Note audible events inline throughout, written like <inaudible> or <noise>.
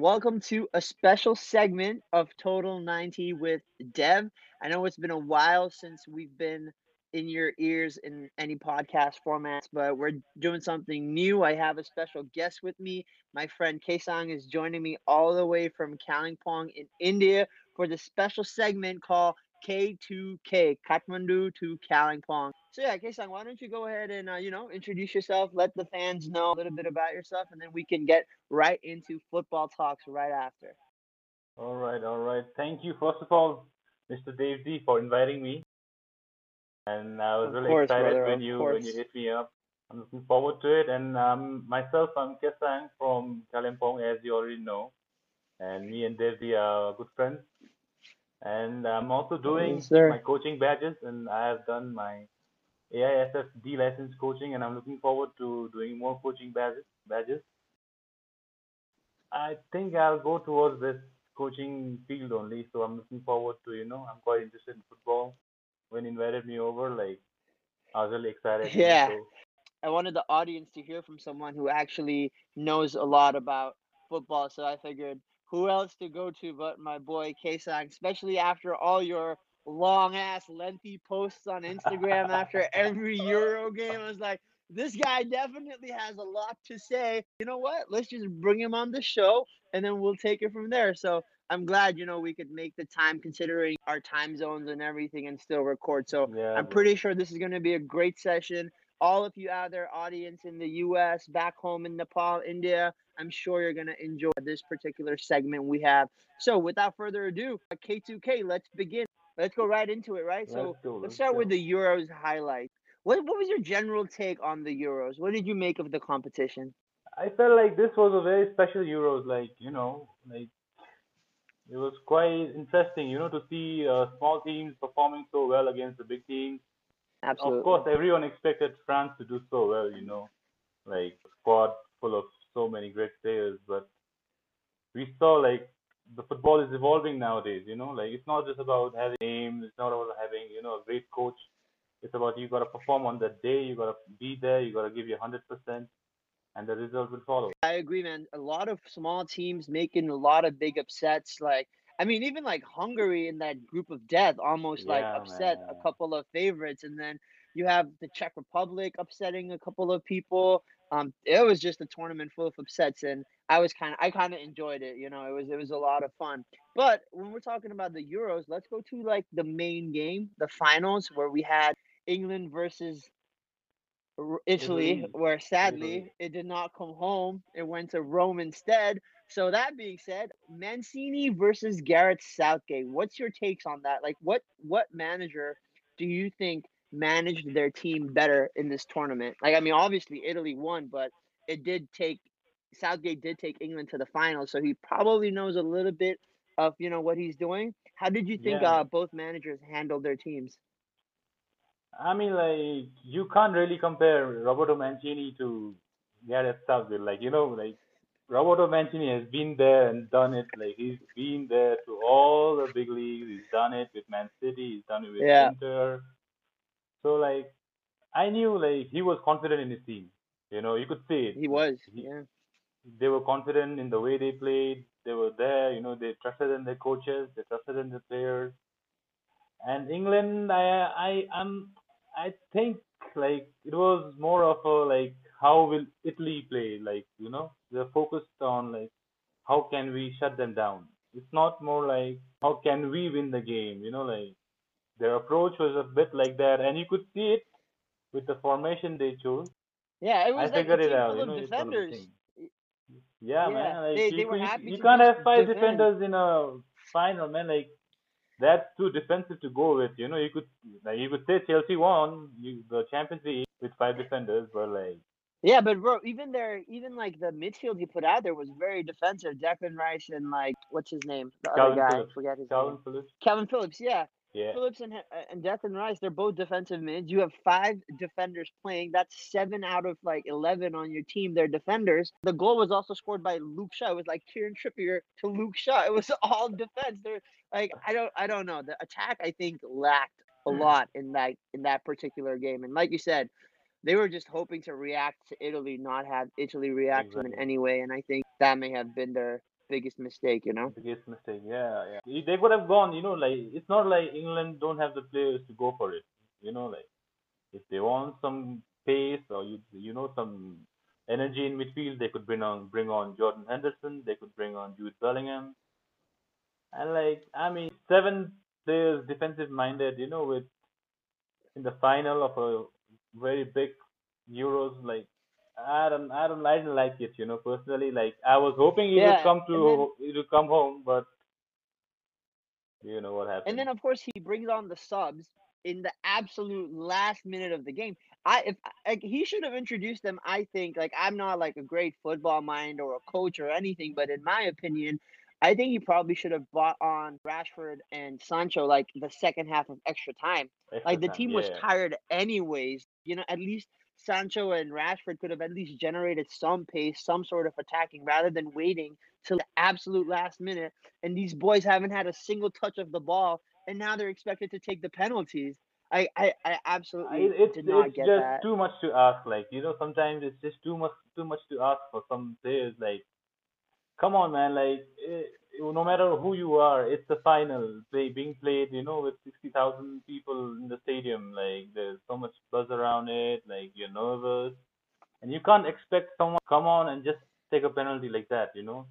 welcome to a special segment of Total 90 with Dev. I know it's been a while since we've been in your ears in any podcast formats, but we're doing something new. I have a special guest with me. My friend Kaesang is joining me all the way from Kalimpong in India for the special segment called K2K, Kathmandu to Kalimpong. So yeah, Kaesang, why don't you go ahead and uh, you know introduce yourself, let the fans know a little bit about yourself, and then we can get right into football talks right after. All right, all right. Thank you, first of all, Mr. Dave D, for inviting me. And I was Of really course, excited brother, when you when you hit me up. I'm looking forward to it. And um, myself, I'm Kesang from Kalimpong, as you already know. And me and Dave D are good friends. And I'm also doing Yes, my coaching badges, and I have done my AIFF D license coaching, and I'm looking forward to doing more coaching badges. Badges. I think I'll go towards this coaching field only. So I'm looking forward to, you know, I'm quite interested in football. When you invited me over, like I was really excited. Yeah. So I wanted the audience to hear from someone who actually knows a lot about football. So I figured who else to go to but my boy Kaesang, especially after all your long ass lengthy posts on Instagram after <laughs> every Euro game. I was like, this guy definitely has a lot to say. You know what? Let's just bring him on the show and then we'll take it from there. So I'm glad, you know, we could make the time considering our time zones and everything and still record. So yeah, I'm pretty sure this is going to be a great session all of you out there, audience in the US, back home in Nepal, India, I'm sure you're going to enjoy this particular segment we have. So, without further ado, uh, K2K, let's begin. Let's go right into it, right? So, Let's go. let's Let's start with the Euros highlights. What, what was your general take on the Euros? What did you make of the competition? I felt like this was a very special Euros. Like you know, like it was quite interesting, you know, to see uh, small teams performing so well against the big teams. Of course, everyone expected France to do so well, you know, like squad full of so many great players. But we saw like the football is evolving nowadays, you know, like it's not just about having names, it's not about having, you know, a great coach. It's about you gotta perform on that day, you gotta be there, you gotta give your hundred percent, and the result will follow. I agree, man. A lot of small teams making a lot of big upsets. Like, I mean, even like Hungary in that group of death almost like Yeah, upset a couple of favorites, and then you have the Czech Republic upsetting a couple of people. Um, it was just a tournament full of upsets, and I was kind of, I kind of enjoyed it. You know, it was, it was a lot of fun. But when we're talking about the Euros, let's go to like the main game, the finals, where we had England versus Italy, where sadly it did not come home. It went to Rome instead. So that being said, Mancini versus Gareth Southgate. What's your takes on that? Like, what what manager do you think managed their team better in this tournament? Like, I mean, obviously Italy won, but it did take Southgate did take England to the final, so he probably knows a little bit of you know what he's doing. How did you think Yeah, uh, both managers handled their teams? I mean, like you can't really compare Roberto Mancini to Gareth Southgate. Like you know, like Roberto Mancini has been there and done it. Like he's been there to all the big leagues. He's done it with Man City. He's done it with Yeah, Inter. So like I knew like he was confident in his team. You know, you could see it. he was. he, Yeah. they were confident in the way they played. They were there. You know, they trusted in their coaches. They trusted in the players. And England, I I am I think like it was more of a like how will Italy play? Like you know they're focused on like how can we shut them down. It's not more like how can we win the game. You know like their approach was a bit like that, and you could see it with the formation they chose. Yeah, it I was like a figured it team out. full You of know it's one of the defenders. Yeah, Yeah, man. Like they you they were you, happy you can't have five defend. defenders in a final, man. Like that's too defensive to go with. You know, you could like you could say Chelsea won you, the Champions League with five defenders, but like Yeah, but bro, even their even like the midfield he put out there was very defensive. Declan Rice and like what's his name, the other Calvin guy, I Phillips, forget his Calvin name, Phillips, Calvin Phillips. Yeah, yeah, Phillips and uh, and Declan Rice, they're both defensive mids. You have five defenders playing. That's seven out of like eleven on your team. They're defenders. The goal was also scored by Luke Shaw. It was like Kieran Trippier to Luke Shaw. It was <laughs> all defense. They're like I don't I don't know. The attack I think lacked a lot in that in that particular game. And like you said, they were just hoping to react to Italy, not have Italy react to them in any way. And I think that may have been their biggest mistake, you know. Biggest mistake. Yeah, yeah. They- They could have gone. You know, like it's not like England don't have the players to go for it. You know, like if they want some pace or you you know some energy in midfield, they could bring on bring on Jordan Henderson. They could bring on Jude Bellingham. And like I mean, seven players defensive minded. You know, with in the final of a very big Euros, like I don't, I don't, I didn't like it. You know, personally, like I was hoping he Yeah, would come and then to, he would come home, but you know what happened. and then of course he brings on the subs in the absolute last minute of the game. I if like he should have introduced them. I think like I'm not like a great football mind or a coach or anything, but in my opinion, I think he probably should have brought on Rashford and Sancho like the second half of extra time. Extra Like the time, team was yeah, tired anyways. You know, at least Sancho and Rashford could have at least generated some pace, some sort of attacking rather than waiting till the absolute last minute. And these boys haven't had a single touch of the ball, and now they're expected to take the penalties. I, I, I absolutely it, it's did not it's get just that. too much to ask. Like you know, sometimes it's just too much, too much to ask for some players. Like, come on, man. Like, eh, no matter who you are, it's the final play being played. You know, with sixty thousand people in the stadium. Like, there's so much buzz around it. Like, you're nervous. And you can't expect someone to come on and just take a penalty like that, you know?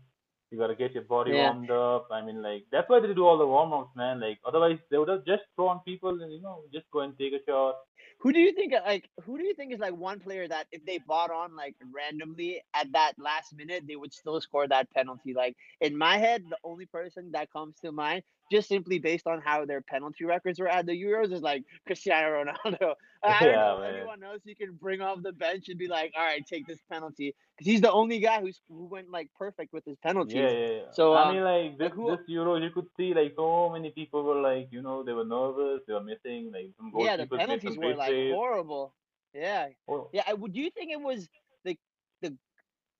You gotta get your body Yeah. warmed up. I mean, like, that's why they do all the warm ups, man. Like, otherwise, they would have just thrown people and, you know, just go and take a shot. Who do you think like who do you think is like one player that if they bought on like randomly at that last minute they would still score that penalty? Like in my head, the only person that comes to mind, just simply based on how their penalty records were at the Euros, is like Cristiano Ronaldo. <laughs> <laughs> I don't Yeah, know man. anyone else you can bring off the bench and be like, all right, take this penalty because he's the only guy who's who went like perfect with his penalties. Yeah, yeah, yeah. So, I um, mean, like this who? this Euro, you could see like so many people were like, you know, they were nervous, they were missing, like some goals. Yeah, the penalties were like saves. horrible. Yeah, yeah. I, would do you think it was the the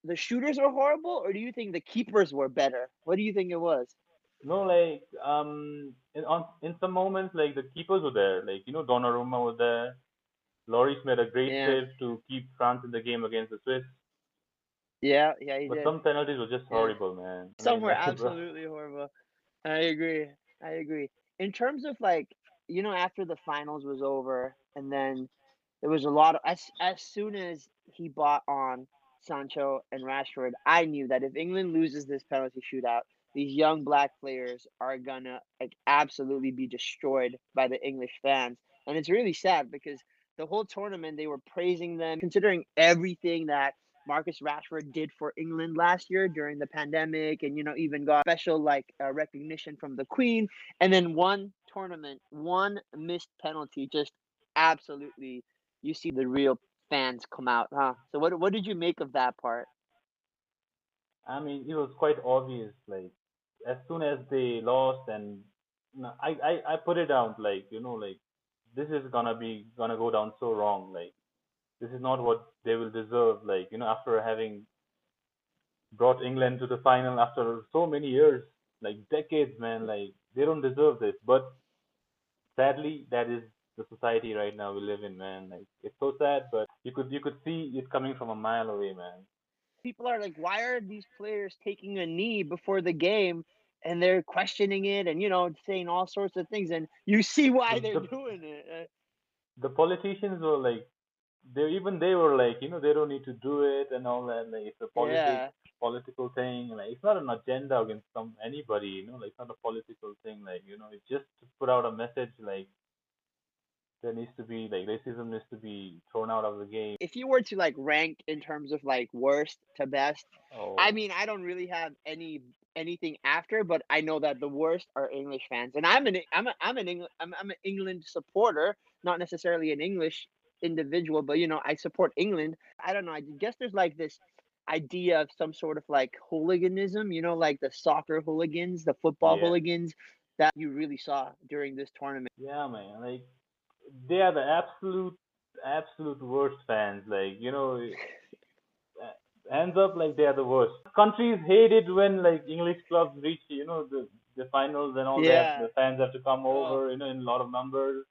the shooters were horrible, or do you think the keepers were better? What do you think it was? No, like um, in on in some moments, like the keepers were there, like you know, Donnarumma was there. Lloris made a great Yeah, save to keep France in the game against the Swiss. yeah, yeah. He But did. some penalties were just Yeah, horrible, man. I some were <laughs> absolutely horrible. I agree. I agree. In terms of like, you know, after the finals was over, and then there was a lot of as as soon as he bought on Sancho and Rashford, I knew that if England loses this penalty shootout, these young black players are gonna like absolutely be destroyed by the English fans. And it's really sad because the whole tournament they were praising them, considering everything that Marcus Rashford did for England last year during the pandemic, and you know even got special like uh, recognition from the Queen, and then one tournament, one missed penalty, just absolutely you see the real fans come out, huh? So what what did you make of that part? I mean, it was quite obvious. Like as soon as they lost, and I, I, I put it down. Like you know, like this is gonna be gonna go down so wrong. Like this is not what they will deserve. Like you know, after having brought England to the final after so many years, like decades, man. Like they don't deserve this. But sadly, that is the society right now we live in, man. Like it's so sad, but you could you could see it coming from a mile away, man. People are like, why are these players taking a knee before the game? And they're questioning it, and you know, saying all sorts of things, and you see why The they're the doing it. Uh, the politicians were like they even they were like you know they don't need to do it and all that like it's a politics Yeah, political thing like it's not an agenda against some anybody you know like it's not a political thing like you know it's just to put out a message like there needs to be like racism needs to be thrown out of the game if you were to like rank in terms of like worst to best, I oh mean, I don't really have any anything after, but I know that the worst are English fans, and I'm an I'm a, I'm an England I'm, I'm an England supporter, not necessarily an English individual, but you know, I support England. I don't know. I guess there's like this idea of some sort of like hooliganism, you know, like the soccer hooligans, the football yeah hooligans that you really saw during this tournament. yeah man like they are the absolute absolute worst fans like you know uh, hands up like they are the worst. Countries hate it when like English clubs reach you know the the finals and all that. The fans have to come Oh, over you know in a lot of numbers,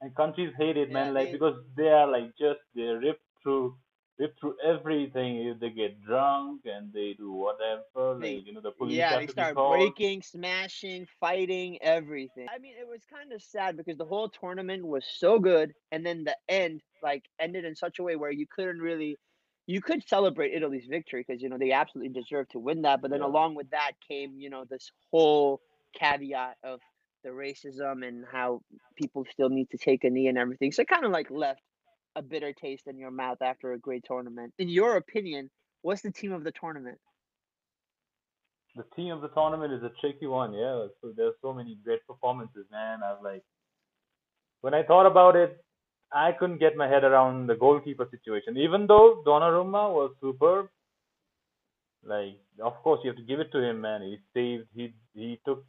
and countries hate it yeah. man like They because they are like just they're ripped through whip through everything. If they get drunk and they do whatever. They Like you know, the police yeah, they start breaking, smashing, fighting, everything. I mean, it was kind of sad because the whole tournament was so good, and then the end like ended in such a way where you couldn't really you could celebrate Italy's victory because you know they absolutely deserved to win that, but then Yeah, along with that came, you know, this whole caveat of the racism and how people still need to take a knee and everything. So it kind of like left a bitter taste in your mouth after a great tournament. In your opinion, what's the team of the tournament? the team of the tournament is a tricky one. Yeah, so there's so many great performances, man. I was like, when I thought about it, I couldn't get my head around the goalkeeper situation. Even though Donnarumma was superb, like of course you have to give it to him, man. He saved. He he took.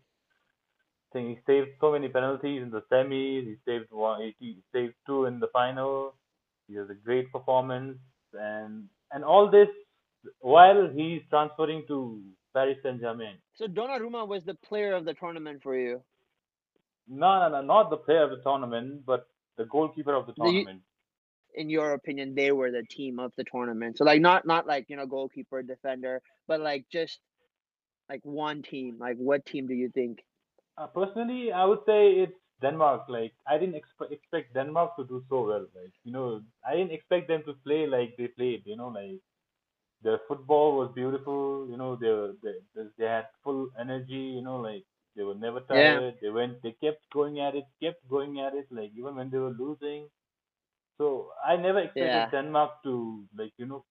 I think he saved so many penalties in the semis. He saved one. He he saved two in the final. He has a great performance, and and all this while he's transferring to Paris Saint Germain. So Donnarumma was the player of the tournament for you. No, no, no, not the player of the tournament, but the goalkeeper of the The, tournament. in your opinion, they were the team of the tournament. So like not not like you know goalkeeper, defender, but like just like one team. Like what team do you think? Uh, personally, I would say it's Denmark. Like I didn't expe- expect Denmark to do so well. Like you know, I didn't expect them to play like they played. You know, like their football was beautiful. You know, they were, they they had full energy. You know, like they were never Yeah, tired. They went, they kept going at it, kept going at it. Like even when they were losing. So I never expected yeah. Denmark to like you know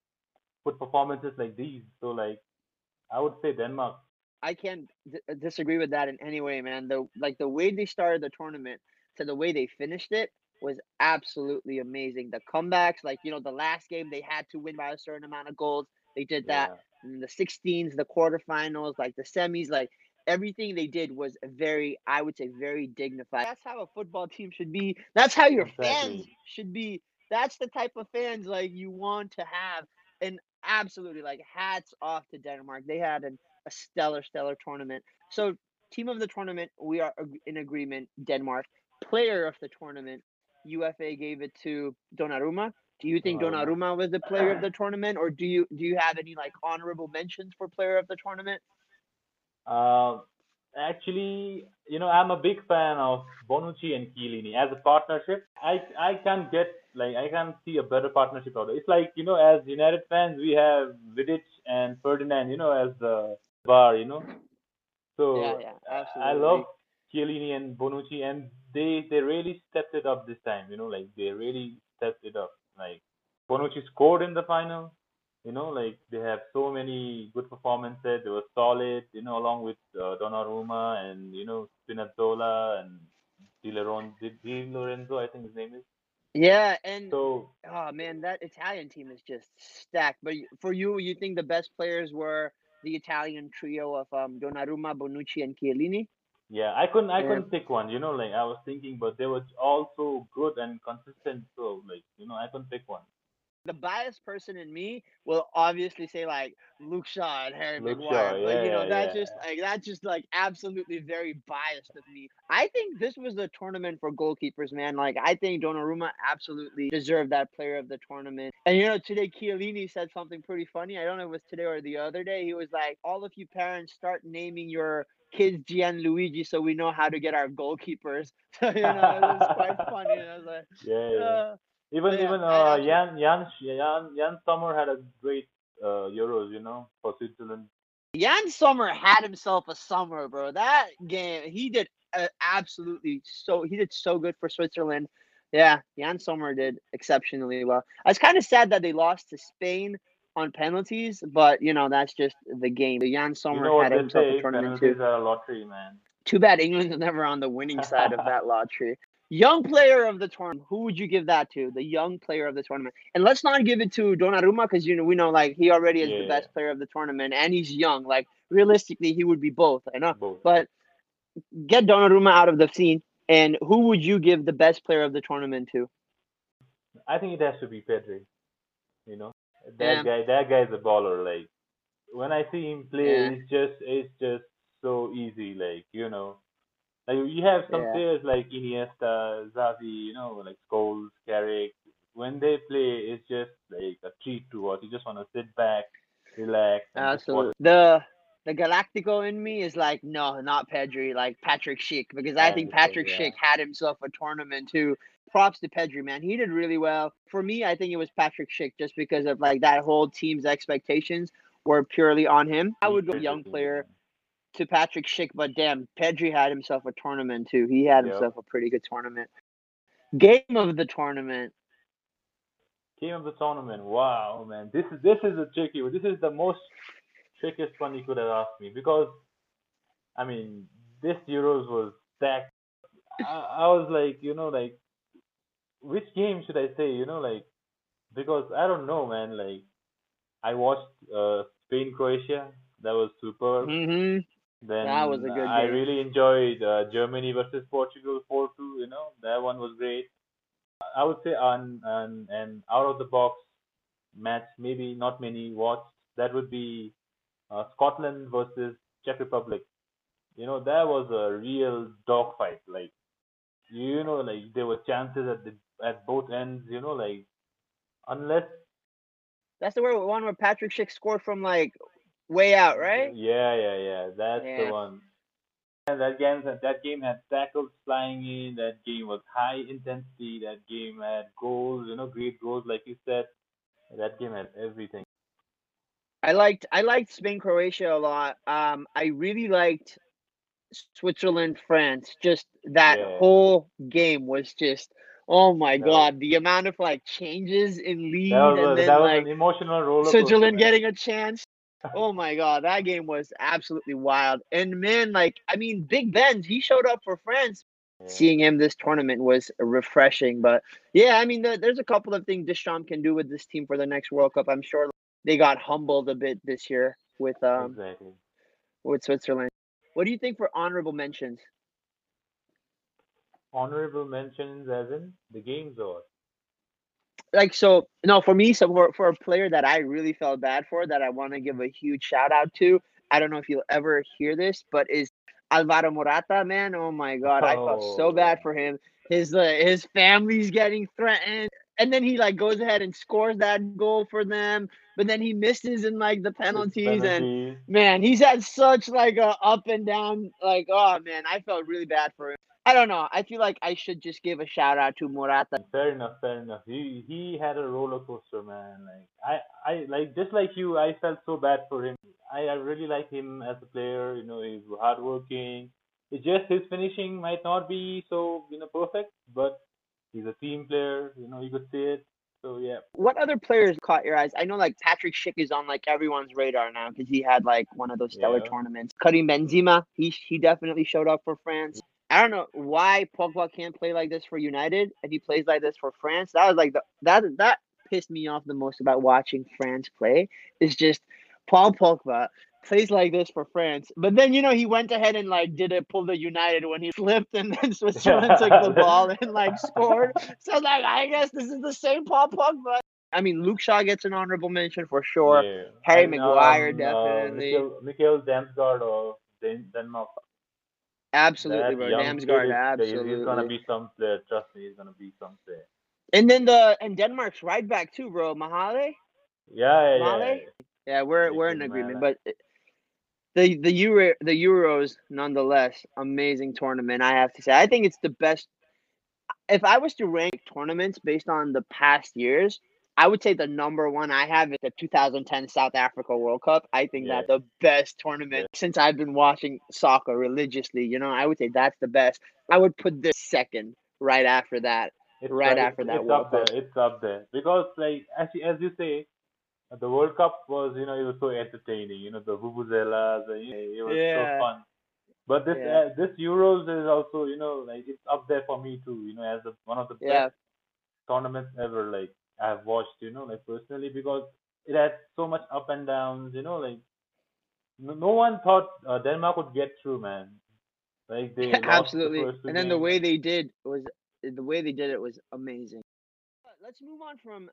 put performances like these. So like I would say Denmark. I can't d- uh, disagree with that in any way, man. The like the way they started the tournament to the way they finished it was absolutely amazing. The comebacks, like you know, the last game they had to win by a certain amount of goals. They did that. Yeah, In the 16s, the quarterfinals, like the semis, like everything they did was very, I would say, very dignified. That's how a football team should be. That's how your fans should be. That's the type of fans like you want to have. And absolutely, like hats off to Denmark. They had an, a stellar, stellar tournament. So, team of the tournament, we are in agreement. Denmark. Player of the tournament, UEFA gave it to Donnarumma. Do you think Donnarumma. Donnarumma was the player of the tournament, or do you do you have any like honorable mentions for player of the tournament? Uh, actually, you know, I'm a big fan of Bonucci and Chiellini as a partnership. I I can't get like I can't see a better partnership out. It's like you know, as United fans, we have Vidic and Ferdinand, you know, as the bar, you know. So yeah, uh, I love absolutely. Chiellini and Bonucci, and they they really stepped it up this time. You know, like they really stepped it up. Like Bonucci scored in the final. You know, like they have so many good performances. They were solid. You know, along with uh, Donnarumma and you know Spinazzola and Di Lorenzo, Di Lorenzo, I think his name is. Yeah, and So oh man, that Italian team is just stacked. But y- for you, you think the best players were the Italian trio of um Donnarumma, Bonucci, and Chiellini? yeah, I couldn't I couldn't pick one. You know, like I was thinking, but they were all so good and consistent. So like you know, I couldn't pick one. The biased person in me will obviously say like Luke Shaw and Harry Luke Maguire, Shaw, but you know yeah, that's yeah. just like that's just like absolutely very biased of me. I think this was the tournament for goalkeepers, man. Like I think Donnarumma absolutely deserved that player of the tournament. And you know today Chiellini said something pretty funny. I don't know if it was today or the other day. He was like, "All of you parents start naming your." Kids Gianluigi, so we know how to get our goalkeepers. <laughs> So you know it was quite funny. And I was like, <laughs> Yeah, yeah. uh, Even yeah, even uh Jan Jan Jan Jan Sommer had a great uh Euros, you know, for Switzerland. Jan Sommer had himself a summer, bro. That game, he did uh, absolutely so. He did so good for Switzerland. Yeah, Jan Sommer did exceptionally well. I was kind of sad that they lost to Spain on penalties, but you know that's just the game. Jan You Sommer know had they himself a tournament too. penalties are a lottery, man. Too bad England's never on the winning side of that lottery. Young player of the tournament. Who would you give that to? The young player of the tournament. And let's not give it to Donnarumma because you know we know like he already is the Yeah, best player of the tournament and he's young. Like realistically, he would be both. I know, both. but get Donnarumma out of the scene. And who would you give the best player of the tournament to? I think it has to be Pedri, you know. Yeah, That guy that guy's a baller. Like when I see him play, yeah, it's just it's just so easy, like, you know. Like you have some yeah, players like Iniesta, Xavi, you know, like Scholes, Carrick. When they play, it's just like a treat to us. you just want to sit back, relax, watch Absolutely. The the Galactico in me is like, no, not Pedri, like Patrick Schick, because I think Patrick Schick, yeah. Schick had himself a tournament too. Props to Pedri, man. He did really well. For me, I think it was Patrick Schick just because of like that whole team's expectations were purely on him. I would go young player. To Patrick Schick, but damn, Pedri had himself a tournament too. He had Yep. himself a pretty good tournament. Game of the tournament. Game of the tournament. Wow, man. This is this is a tricky. This is the most trickiest one you could have asked me because, I mean, this Euros was stacked. I, I was like, you know, like, which game should I say? You know, like, because I don't know, man. Like, I watched uh, Spain Croatia. That was superb. hmm Then That was a good I game. really enjoyed uh, Germany versus Portugal 4-2. You know, that one was great. I would say an an an out of the box match, maybe not many watched. That would be uh, Scotland versus Czech Republic. You know, that was a real dogfight. Like, you know, like there were chances at the at both ends. You know, like unless That's the word- one where Patrick Schick scored from like way out, right? Yeah, yeah, yeah. That's Yeah. the one. And that game, that, game had tackles flying in. That game was high intensity. That game had goals, you know, great goals, like you said. That game had everything. I liked I liked Spain Croatia a lot. Um, I really liked Switzerland France. Just that Yeah. whole game was just oh my That was- god, the amount of like changes in lead That was, and then that was like an emotional roller coaster. Switzerland man. getting a chance. Oh my god, that game was absolutely wild. And man, like I mean, Big Ben, he showed up for France. Yeah. Seeing him this tournament was refreshing. But yeah, I mean, there, there's a couple of things Deschamps can do with this team for the next World Cup. I'm sure they got humbled a bit this year with um exactly. with Switzerland. What do you think for honorable mentions? Honorable mentions, as in the games, or Like so, no, for me, so for, for a player that I really felt bad for, that I want to give a huge shout out to. I don't know if you'll ever hear this, but is Alvaro Morata, man. Oh my god, I felt so Oh. bad for him. His uh, his family's getting threatened, and then he like goes ahead and scores that goal for them, but then he misses in like the penalties, and man, he's had such like a up and down. Like, oh man, I felt really bad for him. I don't know. I feel like I should just give a shout out to Morata. Mm, fair enough, fair enough. He he had a roller coaster, man. Like I I like just like you, I felt so bad for him. I, I really like him as a player. You know, he's hardworking. It's just his finishing might not be so you know perfect, but he's a team player. You know, you could see it. So yeah, What other players caught your eyes? I know like Patrick Schick is on like everyone's radar now because he had like one of those stellar Yeah. tournaments. Karim Benzema, he he definitely showed up for France. I don't know why Pogba can't play like this for United if he plays like this for France. That was like the that that pissed me off the most about watching France play. Is just Paul Pogba plays like this for France, but then you know he went ahead and like did it pull the United when he <laughs> slipped and then Switzerland took the <laughs> ball and like scored. So like I guess this is the same Paul Pogba. I mean Luke Shaw gets an honorable mention for sure. yeah. Harry And, Maguire, um, definitely. Uh, Mikhail, Mikkel Damsgaard of Den- Denmark. Absolutely, That bro. young Damsgaard, absolutely. He's gonna be some player. Trust me, he's gonna be some player. And then the and Denmark's right back too, bro. Mæhle. Yeah, yeah, Mæhle? yeah. Yeah, we're we're in agreement. man. But the the Euro the Euros, nonetheless, amazing tournament. I have to say, I think it's the best. If I was to rank tournaments based on the past years, I would say the number one I have is the 2010 South Africa World Cup. I think Yeah. that's the best tournament since I've been watching soccer religiously. You know, I would say that's the best. I would put this second right after that. It's right after it's, that it's World up Cup. there. It's up there because, like, as you, as you say, the World Cup was, you know, it was so entertaining. You know, the vuvuzelas, you know, it was Yeah. so fun. But this Yeah. uh, this Euros is also, you know, like it's up there for me too. You know, as one of the best Yeah, tournaments ever. Like I've watched, you know, like personally because it had so much up and downs. You know, like no, no one thought uh, Denmark would get through, man. Like they <laughs> lost the absolutely. first And then the way they did was the way they did it was amazing. Let's move on from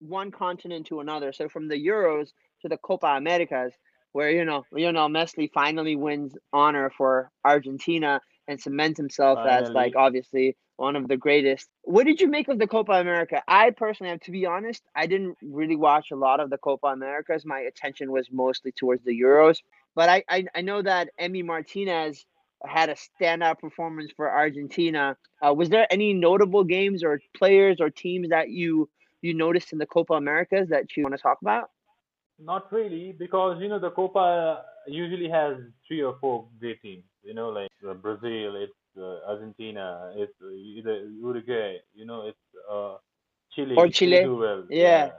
one continent to another. So from the Euros to the Copa Americas, where you know Lionel Messi finally wins honor for Argentina, and cements himself as like obviously one of the greatest. What did you make of the Copa America? I personally, have to be honest, I didn't really watch a lot of the Copa Americas. My attention was mostly towards the Euros, but I I, I know that Emi Martinez had a standout performance for Argentina. Uh, was there any notable games or players or teams that you you noticed in the Copa Americas that you want to talk about? Not really, because you know the Copa usually has three or four great teams. You know, like uh, Brazil, it's uh, Argentina, it's either Uruguay. You know, it's uh, Chile. Or Chile? well. Yeah, Yeah.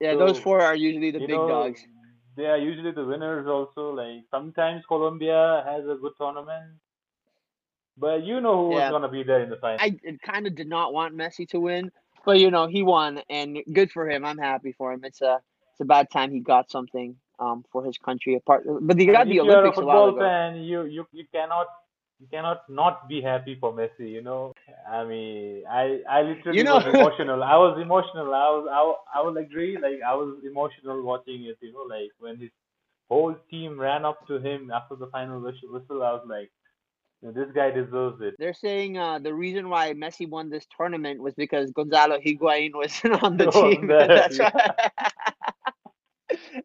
yeah, those four are usually the big know dogs. they are usually the winners also. Like sometimes Colombia has a good tournament, but you know who was gonna be there in the final. I kind of did not want Messi to win, but you know he won, and good for him. I'm happy for him. It's a it's about time he got something um for his country apart. But he got the if you are a Olympics a while football ago. fan, you you you cannot you cannot not be happy for Messi. You know, I mean, I I You literally know, was emotional. I was emotional. I was I, wa- I will agree. Like I was emotional watching it. You know, like when his whole team ran up to him after the final whistle. whistle I was like, this guy deserves it. they're saying uh the reason why Messi won this tournament was because Gonzalo Higuain wasn't <laughs> on the <laughs> On team. that, <laughs> That's why.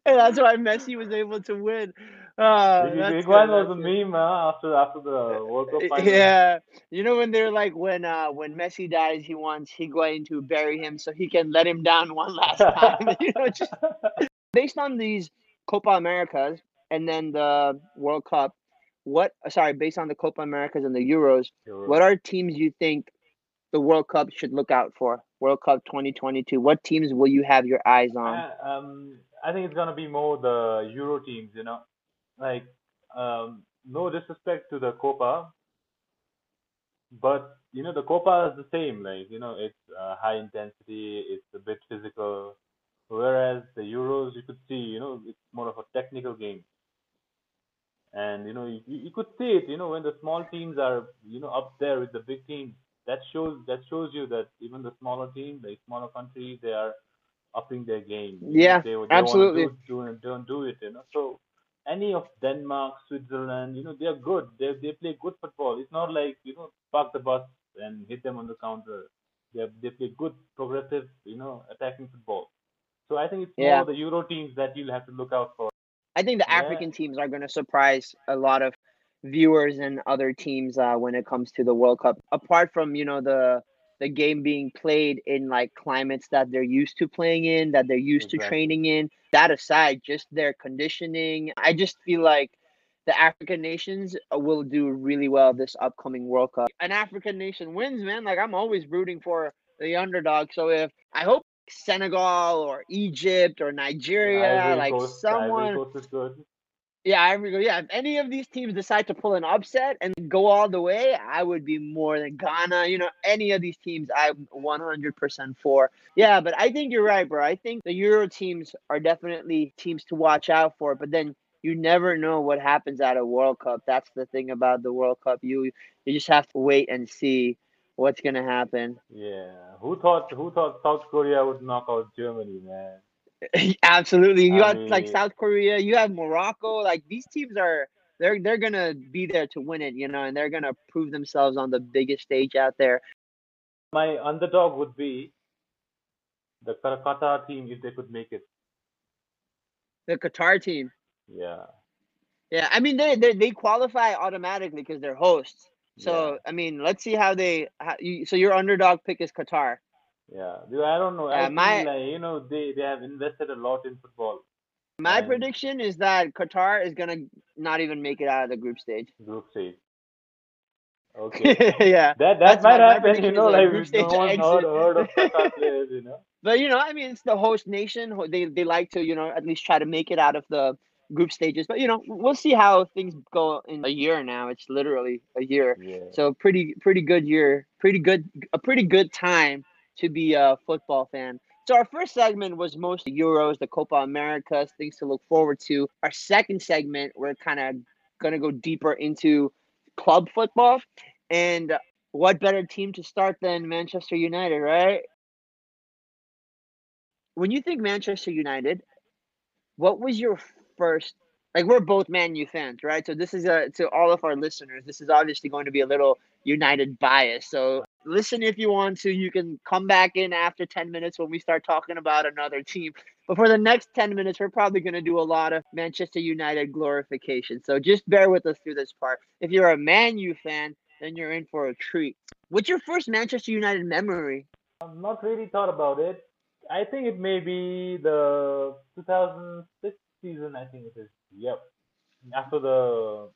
And that's why Messi was able to win. Uh, Hig- that's Higuain good. was a meme huh, after after the World Cup Uh, final. Yeah, you know when they're like when uh when Messi dies, he wants Higuain to bury him so he can let him down one last time. <laughs> You know, just <laughs> based on these Copa Americas and then the World Cup, what sorry, based on the Copa Americas and the Euros, what are teams you think the World Cup should look out for? World Cup 2022. What teams will you have your eyes on? I um I think it's gonna be more the Euro teams, you know. Like um no disrespect to the Copa, but you know the Copa is the same. Like you know it's uh, high intensity, it's a bit physical. Whereas the Euros, you could see, you know, it's more of a technical game, and you know you, you could see it. You know when the small teams are you know up there with the big teams, that shows that shows you that even the smaller teams, the smaller countries, they are upping their game. You know, Yeah, they they absolutely. do do don't do it. You know, so any of Denmark, Switzerland, you know, they are good. They they play good football. It's not like you know park the bus and hit them on the counter. They they play good, progressive, you know, attacking football. So I think it's more Yeah. the Euro teams that you'll have to look out for. I think the Yeah, African teams are going to surprise a lot of viewers and other teams uh, when it comes to the World Cup. Apart from you know the the game being played in like climates that they're used to playing in, that they're used to training in. That aside, just their conditioning, I just feel like the African nations uh, will do really well this upcoming World Cup. An African nation wins, man. Like I'm always rooting for the underdog. So if I hope Senegal or Egypt or Nigeria, Ivory like Coast, Ivory someone Coast is good. yeah, I agree. Yeah, if any of these teams decide to pull an upset and go all the way, I would be more than Ghana. You know, any of these teams, I'm 100% for. Yeah, but I think you're right, bro. I think the Euro teams are definitely teams to watch out for. But then you never know what happens at a World Cup. That's the thing about the World Cup. You you just have to wait and see what's gonna happen. Yeah. Who thought who thought South Korea would knock out Germany, man? <laughs> Absolutely. You I got like South Korea, you have Morocco. Like these teams are they're they're gonna be there to win it, you know, and they're gonna prove themselves on the biggest stage out there. my underdog would be the Qa- team if they could make it. The Qatar team. Yeah. Yeah, I mean they they, they qualify automatically because they're hosts. Yeah. So I mean, let's see how they. How, you, so your underdog pick is Qatar. Yeah. Dude, I don't know. I Uh, my like, you know, they, they have invested a lot in football my and prediction is that Qatar is gonna not even make it out of the group stage. group stage. <laughs> Okay. yeah, That that that's might happen, you know, like group we- <laughs> no heard, exit. heard of <laughs> Qatar players, you know. But you know, I mean, it's the host nation. They they like to you know at least try to make it out of the group stages. But you know, we'll see how things go in a year now. It's literally a year, Yeah. so pretty pretty good year, pretty good a pretty good time to be a football fan. So our first segment was mostly Euros, the Copa Americas, things to look forward to. Our second segment, we're kind of gonna go deeper into club football, and what better team to start than Manchester United, right? When you think Manchester United, what was your first like we're both Man U fans, right? So this is a to all of our listeners. This is obviously going to be a little United bias. So listen if you want to. You can come back in after ten minutes when we start talking about another team. But for the next ten minutes, we're probably going to do a lot of Manchester United glorification. So just bear with us through this part. If you're a Man U fan, then you're in for a treat. What's your first Manchester United memory? I've not really thought about it. I think it may be the 2006 season. I think it is. Yep. After the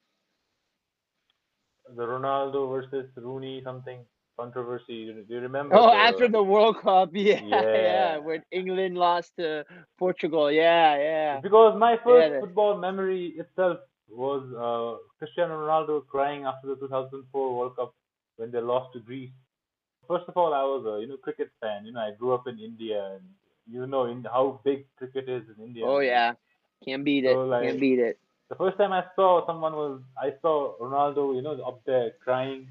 the Ronaldo versus Rooney something controversy. Do you remember? Oh, the, after the World Cup, <laughs> yeah, yeah, Yeah. when England lost to Portugal, yeah, yeah. Because my first the- football memory itself was uh, Cristiano Ronaldo crying after the 2004 World Cup when they lost to Greece. First of all, I was a you know cricket fan. You know, I grew up in India, and you know in how big cricket is in India. Oh yeah, can't beat it, So, like- can't beat it. The first time I saw someone was I saw Ronaldo, you know, up there crying,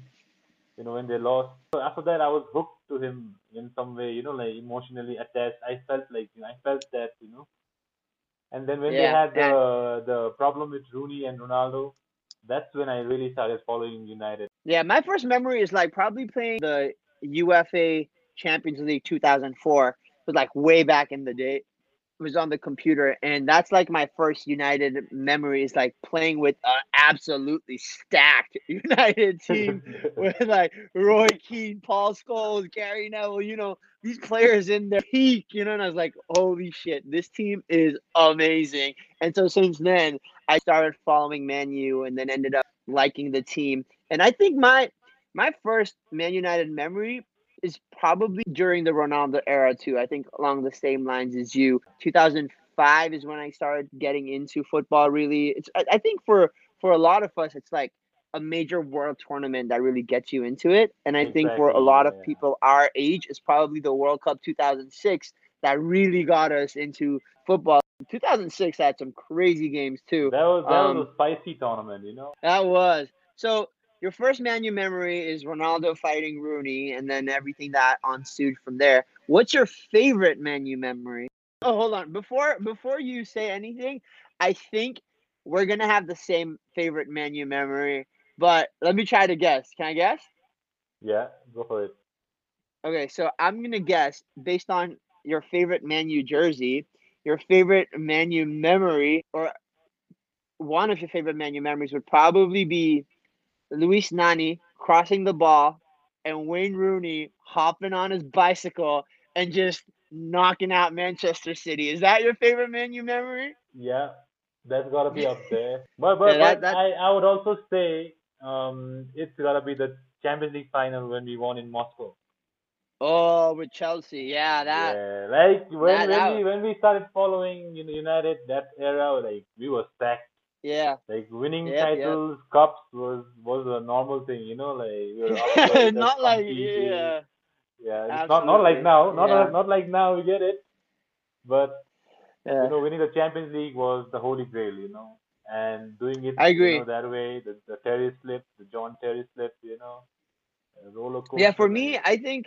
you know, when they lost. So after that, I was hooked to him in some way, you know, like emotionally attached. I felt like, you know, I felt that, you know. And then when they Yeah, had the the problem with Rooney and Ronaldo, that's when I really started following United. Yeah, my first memory is like probably playing the UEFA Champions League 2004. It was like way back in the day. Was on the computer, and that's like my first United memory is like playing with an absolutely stacked <laughs> United team <laughs> with like Roy Keane, Paul Scholes, Gary Neville, you know, these players in their peak, you know, and I was like, holy shit, this team is amazing. And so since then, I started following Man U and then ended up liking the team. And I think my my first Man United memory is probably during the Ronaldo era too. I think along the same lines as you. 2005 is when I started getting into football. Really, it's I, I think for for a lot of us, it's like a major world tournament that really gets you into it. And I think for a Exactly, lot of yeah. people our age, it's probably the World Cup 2006 that really got us into football. 2006 had some crazy games too. That was that Um, was a spicy tournament, you know. That was. So your first Man U memory is Ronaldo fighting Rooney and then everything that ensued from there. What's your favorite Man U memory? Oh, hold on. Before before you say anything, I think we're gonna have the same favorite Man U memory. But let me try to guess. Can I guess? Yeah, go for it. Okay, so I'm gonna guess based on your favorite Man U jersey, your favorite Man U memory, or one of your favorite Man U memories would probably be Luis Nani crossing the ball and Wayne Rooney hopping on his bicycle and just knocking out Manchester City. Is that your favorite Man U memory? Yeah, that's gotta be up there. <laughs> But but, Yeah, that- but that- I, I would also say um it's gotta be the Champions League final when we won in Moscow. Oh, with Chelsea. Yeah, that yeah, like when that- when that- we when we started following United that era, like we were stacked. Yeah. Like winning Yep, yep. titles, cups was was a normal thing, you know. Like we were <laughs> up there just Not uh, like competing. yeah. yeah, it's not not like now, not Yeah. not like now. We get it, but Yeah. you know, winning the Champions League was the holy grail, you know, and doing it, I agree. you know, that way, the, the Terry slip, the John Terry slip, you know, roller coaster. Yeah, for me, I think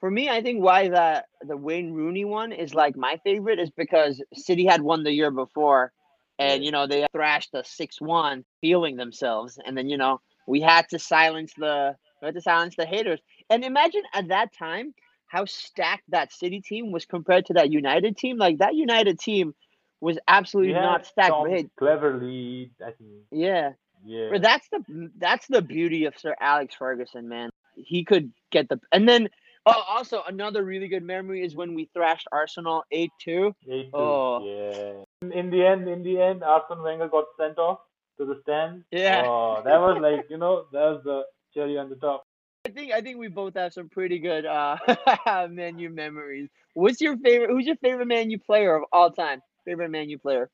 for me, I think why that the Wayne Rooney one is like my favorite is because City had won the year before, and you know they thrashed us six one, feeling themselves, and then you know we had to silence the we had to silence the haters. And imagine at that time how stacked that City team was compared to that United team. Like that United team was absolutely had not stacked. Tom Cleverley, I think, yeah, yeah, but that's the that's the beauty of Sir Alex Ferguson, man. He could get the and then oh also another really good memory is when we thrashed Arsenal eight two. eight two, Oh. yeah. In, the end, in the end, Arsene Wenger got sent off to the stand. Yeah. Oh, that was like, you know, that was the cherry on the top. I think I think we both have some pretty good uh <laughs> Man U memories. What's your favorite? Who's your favorite Man U player of all time? Favorite Man U player?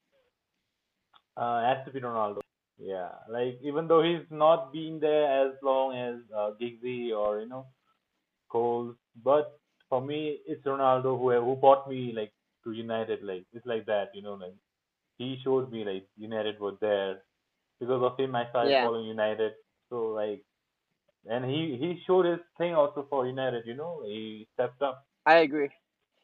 Uh, has to be Ronaldo. Yeah, like even though he's not been there as long as uh, Giggsy or you know Scholes, but for me it's Ronaldo who who brought me like to United. Like it's like that, you know, like he showed me like United were there because of him. I started Yeah. following United. So like, and he he showed his thing also for United. You know, he stepped up. I agree.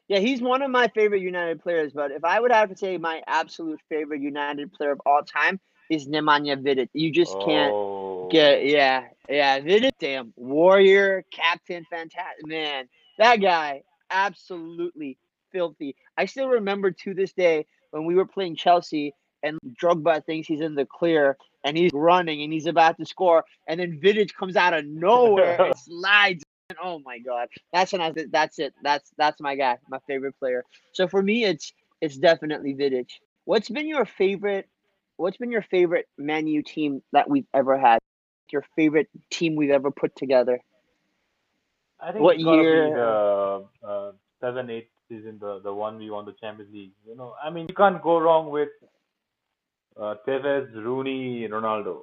Yeah, he's one of my favorite United players. But if I would have to say my absolute favorite United player of all time is Nemanja Vidic. You just can't Oh, get. Yeah, yeah, Vidic, damn warrior, captain, fantastic man. That guy, absolutely filthy. I still remember to this day when we were playing Chelsea and Drogba thinks he's in the clear and he's running and he's about to score, and then Vidic comes out of nowhere and <laughs> slides. And oh my god, that's when I that's it. That's that's my guy, my favorite player. So for me, it's it's definitely Vidic. What's been your favorite? What's been your favorite Man U team that we've ever had? Your favorite team we've ever put together? I think What it's year? be the uh, seven, eight season, the the one we won the Champions League. You know, I mean, you can't go wrong with uh, Tevez, Rooney, Ronaldo.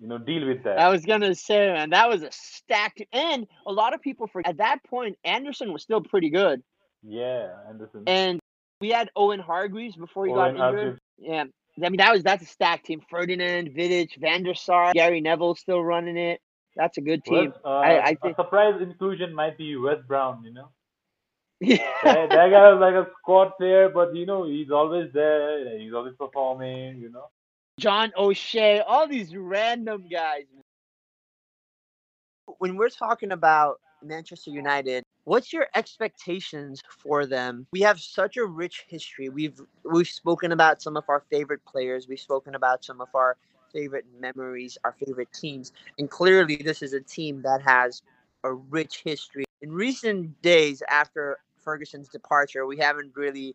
You know, deal with that. I was gonna say, man, that was a stacked. And a lot of people forget at that point, Anderson was still pretty good, yeah, Anderson. and we had Owen Hargreaves before he Owen got injured. Hargreaves. Yeah, I mean that was that's a stacked team. Ferdinand, Vidic, Van der Sar, Gary Neville still running it. That's a good team. Uh, I- I a think- surprise inclusion might be Wes Brown. You know, Yeah. that, that guy was like a squad player, but you know, he's always there. He's always performing. You know. John O'Shea, all these random guys. When we're talking about Manchester United, what's your expectations for them? We have such a rich history. We've we've spoken about some of our favorite players. We've spoken about some of our favorite memories, our favorite teams, and clearly this is a team that has a rich history. In recent days after Ferguson's departure, we haven't really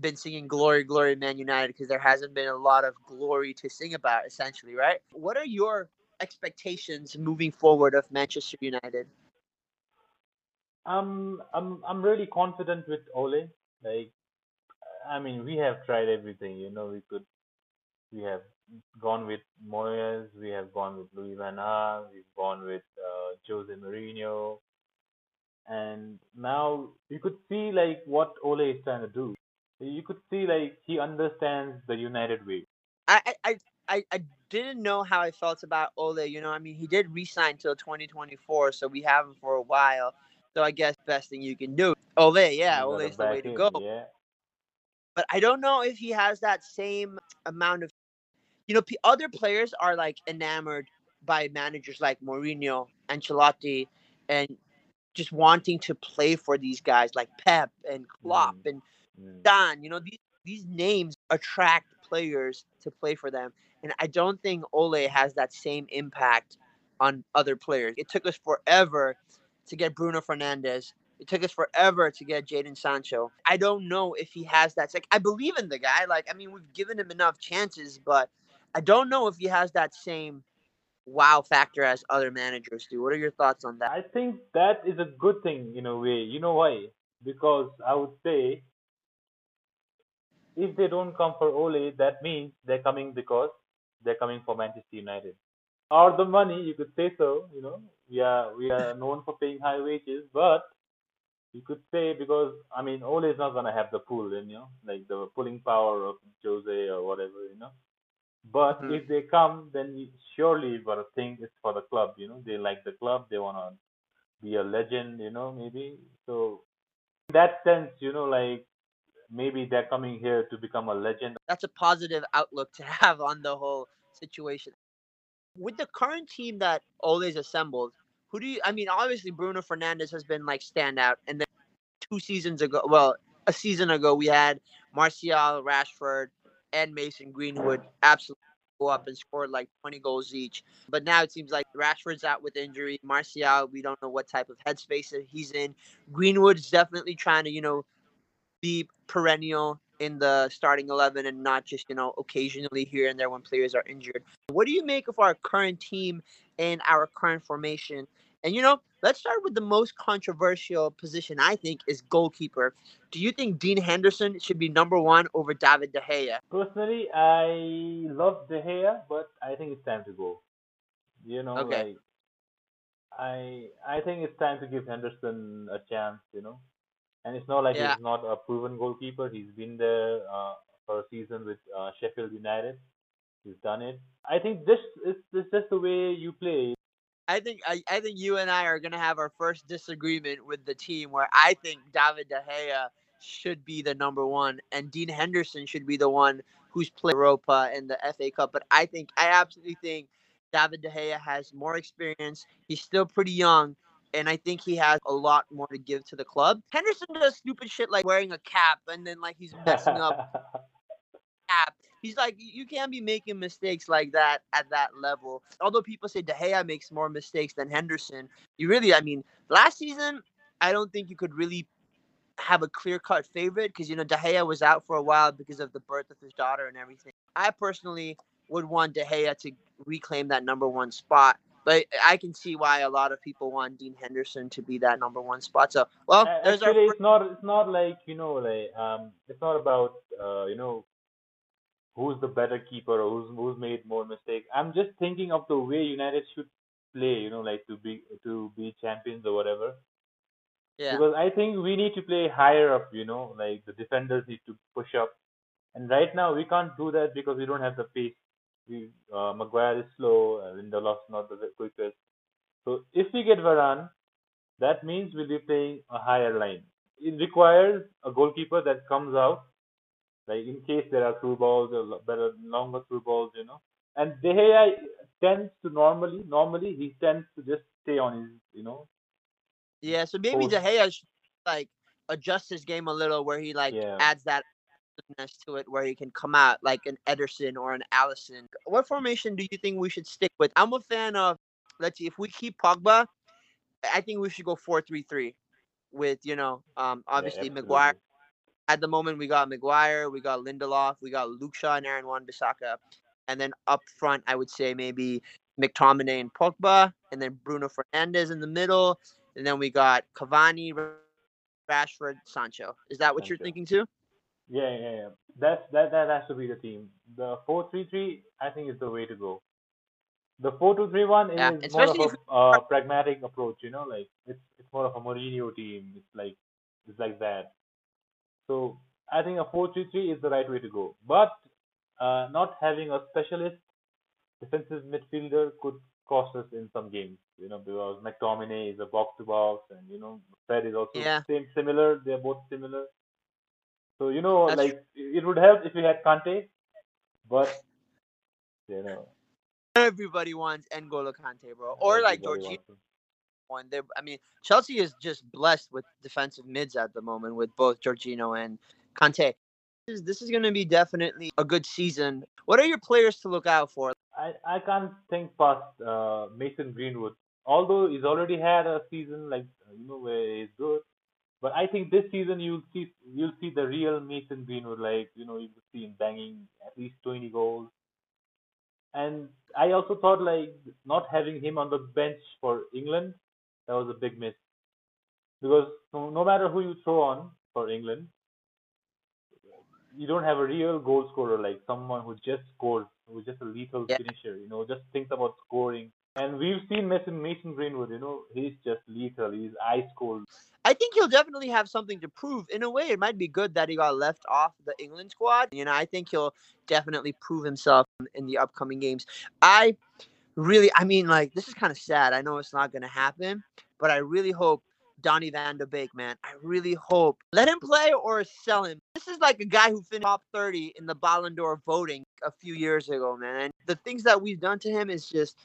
been singing glory glory man united because there hasn't been a lot of glory to sing about essentially right what are your expectations moving forward of manchester united Um, I'm I'm really confident with Ole. Like, I mean, we have tried everything. You know, we could, we have gone with Moyes, we have gone with Louis Van Gaal, we've gone with uh, Jose Mourinho, and now you could see like what Ole is trying to do. You could see like he understands the United way. I, I- I I, didn't know how I felt about Ole. You know, I mean, he did resign till 2024, so we have him for a while. So I guess best thing you can do. Ole, yeah, Ole's the way to go. Yeah. but I don't know if he has that same amount of, you know, p- other players are like enamored by managers like Mourinho, Ancelotti, and just wanting to play for these guys like Pep and Klopp Mm. and Mm. Don. You know, these these names attract players to play for them, and I don't think Ole has that same impact on other players. It took us forever to get Bruno Fernandes. It took us forever to get Jadon Sancho. I don't know if he has that. Like, I believe in the guy. Like, I mean, we've given him enough chances, but I don't know if he has that same wow factor as other managers do. What are your thoughts on that? I think that is a good thing in a way. You know why? Because I would say if they don't come for Ole, that means they're coming because they're coming for Manchester United. Or the money, you could say so, you know. We are we are known for paying high wages, but you could say because I mean Ole is not gonna have the pull, you know, like the pulling power of Jose or whatever, you know. But Mhm. if they come, then you, surely you've got to think it's for the club. You know, they like the club. They wanna be a legend. You know, maybe. So in that sense, you know, like maybe they're coming here to become a legend. That's a positive outlook to <laughs> have on the whole situation. With the current team that Ole's assembled, who do you? I mean, obviously Bruno Fernandes has been like standout, and then two seasons ago, well, a season ago, we had Martial, Rashford, and Mason Greenwood absolutely go up and scored like 20 goals each. But now it seems like Rashford's out with injury. Martial, we don't know what type of headspace he's in. Greenwood's definitely trying to, you know, be perennial in the starting 11 and not just, you know, occasionally here and there when players are injured. What do you make of our current team and our current formation? And, you know, let's start with the most controversial position, I think, is goalkeeper. Do you think Dean Henderson should be number one over David De Gea? Personally, I love De Gea, but I think it's time to go. You know, Okay. like I I think it's time to give Henderson a chance. You know, and it's not like Yeah. he's not a proven goalkeeper. He's been there uh, for a season with uh, Sheffield United. He's done it. I think this is this just the way you play. I think I, I think you and I are gonna have our first disagreement with the team where I think David De Gea should be the number one and Dean Henderson should be the one who's played Europa and the FA Cup. But I think I absolutely think David De Gea has more experience. He's still pretty young, and I think he has a lot more to give to the club. Henderson does stupid shit like wearing a cap and then like he's messing up <laughs> cap. He's like you can't be making mistakes like that at that level. Although people say De Gea makes more mistakes than Henderson, you really I mean last season I don't think you could really have a clear cut favorite because you know De Gea was out for a while because of the birth of his daughter and everything. I personally would want De Gea to reclaim that number one spot. But I can see why a lot of people want Dean Henderson to be that number one spot. So, well, there's Actually, our it's not. It's not like you know, like um, it's not about uh, you know, who's the better keeper or who's who's made more mistakes. I'm just thinking of the way United should play. You know, like to be to be champions or whatever. yeah. Because I think we need to play higher up. You know, like the defenders need to push up, and right now we can't do that because we don't have the pace. We uh, Maguire is slow. Uh, Lindelof's not the quickest. So if we get Varane, that means we'll be playing a higher line. It requires a goalkeeper that comes out, like in case there are through balls or lo- better longer through balls, you know. And De Gea tends to normally, normally he tends to just stay on his, you know, Yeah, so maybe post. De Gea should like adjust his game a little where he like Yeah. adds that to it where he can come out like an Ederson or an Alisson. What formation do you think we should stick with? I'm a fan of let's see if we keep Pogba, I think we should go 4-3-3 with, you know, um Yeah, obviously Maguire. At the moment we got Maguire, we got Lindelof, we got Luke Shaw and Aaron Wan Bissaka. And then up front I would say maybe McTominay and Pogba, and then Bruno Fernandes in the middle, and then we got Cavani, Rashford, Sancho. Is that what you're thinking too? Yeah, yeah, yeah. That's that that has to be the team. The four three three, I think, is the way to go. The four two three one Yeah, is more of a uh, pragmatic approach. You know, like it's it's more of a Mourinho team. It's like it's like that. So I think a 4-3-3 is the right way to go. But uh, not having a specialist defensive midfielder could cost us in some games. You know, because McTominay is a box to box, and you know Fred is also Yeah. same similar. They're both similar. So you know, That's like it would help if we had Kante, but you know, Everybody wants N'Golo Kante, bro, or like everybody Jorginho. One, They're- I mean, Chelsea is just blessed with defensive mids at the moment with both Jorginho and Kante. This is, this is going to be definitely a good season. What are your players to look out for? I I can't think past uh, Mason Greenwood. Although he's already had a season like you know where he's good, but I think this season you'll see you'll see the real Mason Greenwood. Like you know you will see him banging at least 20 goals. And I also thought like not having him on the bench for England that was a big miss because no, no matter who you throw on for England, you don't have a real goal scorer like someone who just scores, who's just a lethal Yeah. finisher. You know, just thinks about scoring. And we've seen Mason Mason Greenwood. You know, he's just lethal. He's ice cold. I think he'll definitely have something to prove. In a way, it might be good that he got left off the England squad. You know, I think he'll definitely prove himself in the upcoming games. I really, I mean, like, this is kind of sad. I know it's not going to happen, but I really hope Donny van de Beek, man. I really hope. Let him play or sell him. This is like a guy who finished top 30 in the Ballon d'Or voting a few years ago, man. And the things that we've done to him is just.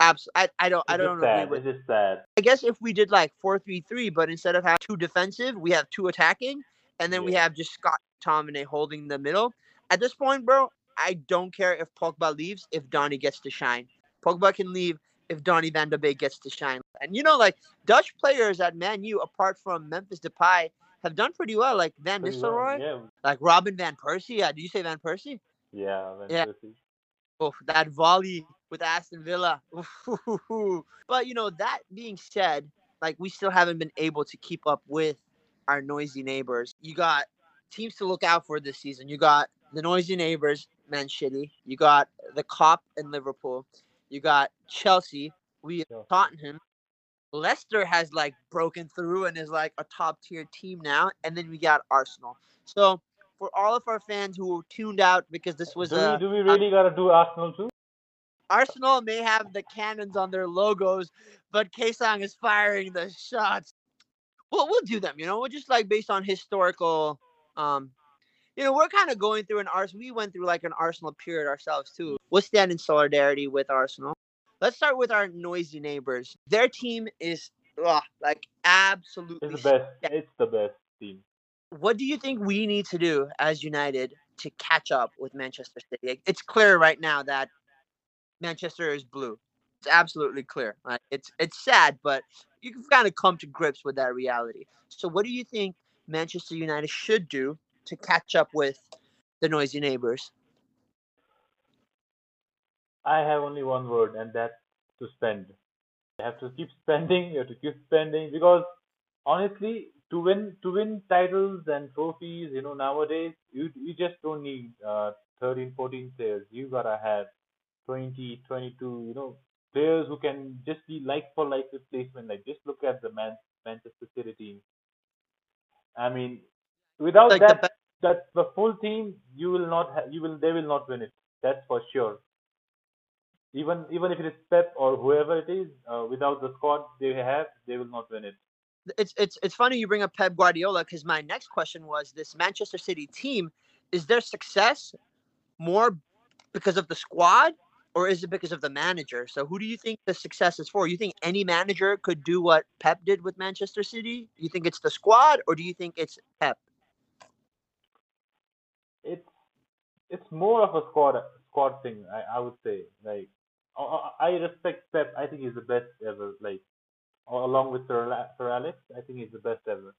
Abs- I, I don't I It's don't agree with It's just sad. I guess if we did like four three three, but instead of having two defensive, we have two attacking, and then we have just Scott McTominay holding the middle. At this point, bro, I don't care if Pogba leaves if Donny gets to shine. Pogba can leave if Donny van de Beek gets to shine. And you know, like Dutch players at Man U, apart from Memphis Depay, have done pretty well. Like Van Pretty well. Nistelrooy, Yeah, like Robin van Persie. Yeah, did you say Van Persie? yeah. Van Yeah. Persie. Oh, that volley with Aston Villa. <laughs> But you know, that being said, like we still haven't been able to keep up with our noisy neighbors. You got teams to look out for this season. You got the noisy neighbors, Man City. You got the Cop in Liverpool. You got Chelsea. We. Tottenham. Leicester has like broken through and is like a top tier team now. And then we got Arsenal. So for all of our fans who tuned out because this was do a we do we really gotta do Arsenal too? Arsenal may have the cannons on their logos, but Kaesang is firing the shots. Well, we'll do them. You know, we're just like based on historical. Um, you know, we're kind of going through an Arsenal. We went through like an Arsenal period ourselves too. We'll stand in solidarity with Arsenal. Let's start with our noisy neighbors. Their team is ugh, like absolutely. It's the best. It's the best team. What do you think we need to do as United to catch up with Manchester City? It's clear right now that Manchester is blue. It's absolutely clear. Like, it's it's sad, but you've kind of come to grips with that reality. So, what do you think Manchester United should do to catch up with the noisy neighbors? I have only one word, and that's to spend. You have to keep spending. You have to keep spending because honestly, to win to win titles and trophies, you know, nowadays you you just don't need uh, 13, 14 players. You gotta have 20, 22, you know, players who can just be like for like replacement. Like just look at the Man Manchester City team. I mean, without Like that that the full team, you will not ha- you will they will not win it. That's for sure. Even even if it is Pep or whoever it is, uh, without the squad they have, they will not win it. it's it's it's funny you bring up Pep Guardiola because my next question was this Manchester City team is their success more because of the squad or is it because of the manager? So who do you think the success is for? You think any manager could do what Pep did with Manchester City? You think it's the squad or do you think it's Pep? It's it's more of a squad squad thing. I, I would say like I, I respect Pep. I think he's the best ever. Like along with Sir, Sir Alex, I think he's the best ever.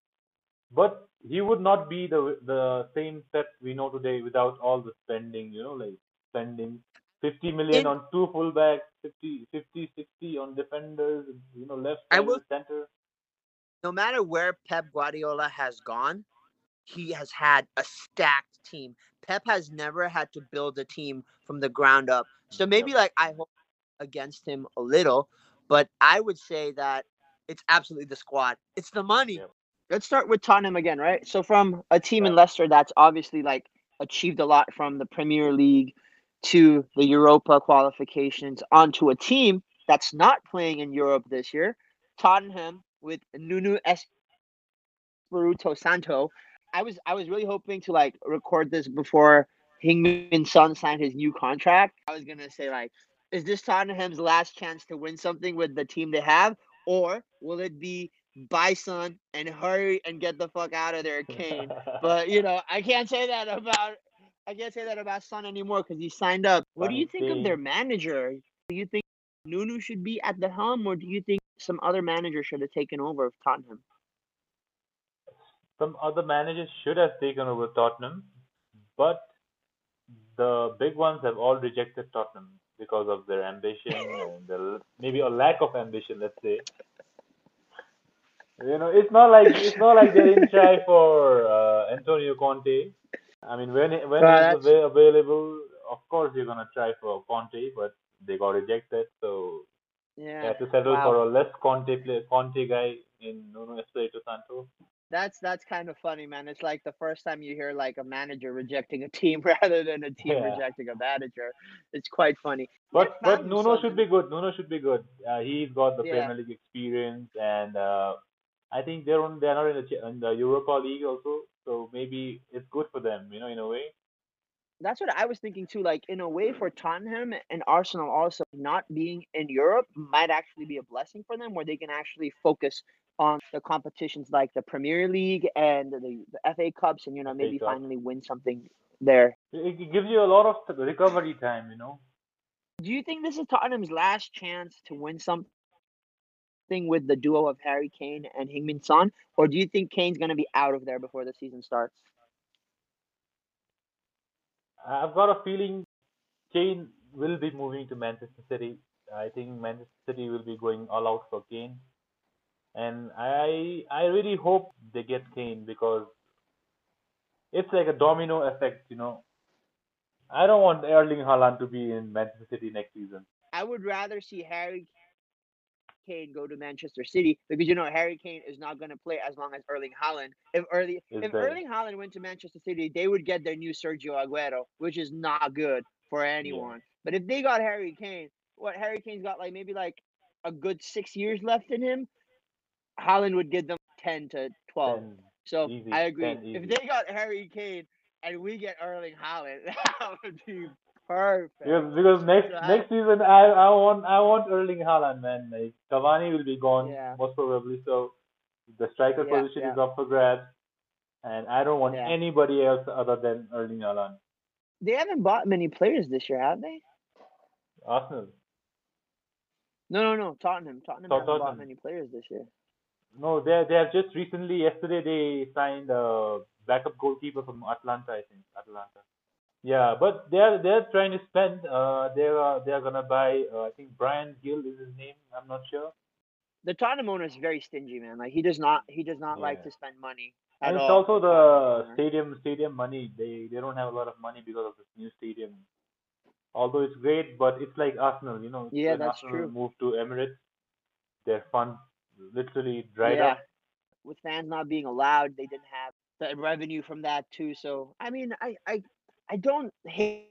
But he would not be the the same Pep we know today without all the spending. You know, like spending 50 million In on two fullbacks, 50, 50, 60 on defenders. You know, left I center, will center. no matter where Pep Guardiola has gone, he has had a stacked team. Pep has never had to build a team from the ground up. So maybe like I hope against him a little, but I would say that it's absolutely the squad. It's the money. Yep. Let's start with Tottenham again, right? So from a team in Leicester that's obviously like achieved a lot from the Premier League to the Europa qualifications onto a team that's not playing in Europe this year. Tottenham with Nuno Espirito Santo. I was I was really hoping to like record this before Heung-min Son signed his new contract. I was gonna say like, is this Tottenham's last chance to win something with the team they have, or will it be buy Son and hurry and get the fuck out of there, Kane? <laughs> But you know, I can't say that about I can't say that about Son anymore because he signed up. What do you think of their manager? Do you think Nuno should be at the helm, or do you think some other manager should have taken over of Tottenham? Some other managers should have taken over Tottenham, but the big ones have all rejected Tottenham because of their ambition <laughs> and the, maybe a lack of ambition, let's say. You know, it's not like it's not like they didn't try <laughs> for uh, Antonio Conte. I mean, when when it's that's- available, of course you're gonna try for Conte, but they got rejected, so they Yeah, had to settle wow. for a less Conte play, Conte guy in Nuno Espirito Santo. That's that's kind of funny, man. It's like the first time you hear like a manager rejecting a team <laughs> rather than a team Yeah. rejecting a manager. It's quite funny. But but Nuno themselves should be good. Nuno should be good. Uh, he's got the Yeah. Premier League experience, and uh, I think they're on, they're not in the in the Europa League also. So maybe it's good for them, you know, in a way. That's what I was thinking too. Like in a way, for Tottenham and Arsenal, also not being in Europe might actually be a blessing for them, where they can actually focus on the competitions like the Premier League and the, the FA Cups, and you know maybe finally win something there. It, it gives you a lot of recovery time, you know. Do you think this is Tottenham's last chance to win something with the duo of Harry Kane and Heung-min Son, or do you think Kane's going to be out of there before the season starts? I've got a feeling Kane will be moving to Manchester City. I think Manchester City will be going all out for Kane, and I I really hope they get Kane because it's like a domino effect, you know. I don't want Erling Haaland to be in Manchester City next season. I would rather see Harry Kane go to Manchester City because you know Harry Kane is not going to play as long as Erling Haaland. If Erling if there? Erling Haaland went to Manchester City, they would get their new Sergio Aguero, which is not good for anyone. But if they got Harry Kane, what Harry Kane's got like maybe like a good six years left in him, Haaland would give them ten to twelve. Then So easy, I agree. 10 If they got Harry Kane and we get Erling Haaland, <laughs> that would be perfect. Because because next So I- next season I I want I want Erling Haaland man like Cavani will be gone Yeah. most probably so the striker Yeah, position is up for grabs and I don't want Yeah. anybody else other than Erling Haaland. They haven't bought many players this year, have they? Arsenal. No, no, no. Tottenham. Tottenham Tot- haven't bought many players this year. No, they they have just recently yesterday they signed a backup goalkeeper from Atalanta I think Atalanta. Yeah, but they're they're trying to spend. Uh, they're uh, they're gonna buy. Uh, I think Bryan Gil is his name. I'm not sure. The Tottenham owner is very stingy, man. Like he does not he does not like to spend money And it's all. also the stadium stadium money. They they don't have a lot of money because of this new stadium. Although it's great, but it's like Arsenal, you know. Yeah, that's Arsenal true. Move to Emirates, their funds literally dried yeah. up. With fans not being allowed, they didn't have the revenue from that too. So I mean, I I I don't hate,